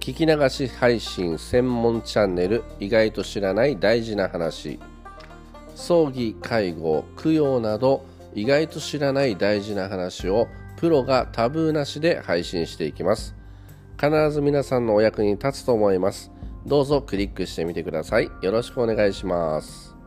聞き流し配信専門チャンネル意外と知らない大事な話。葬儀介護供養など意外と知らない大事な話をプロがタブーなしで配信していきます。必ず皆さんのお役に立つと思います。どうぞクリックしてみてください。よろしくお願いします。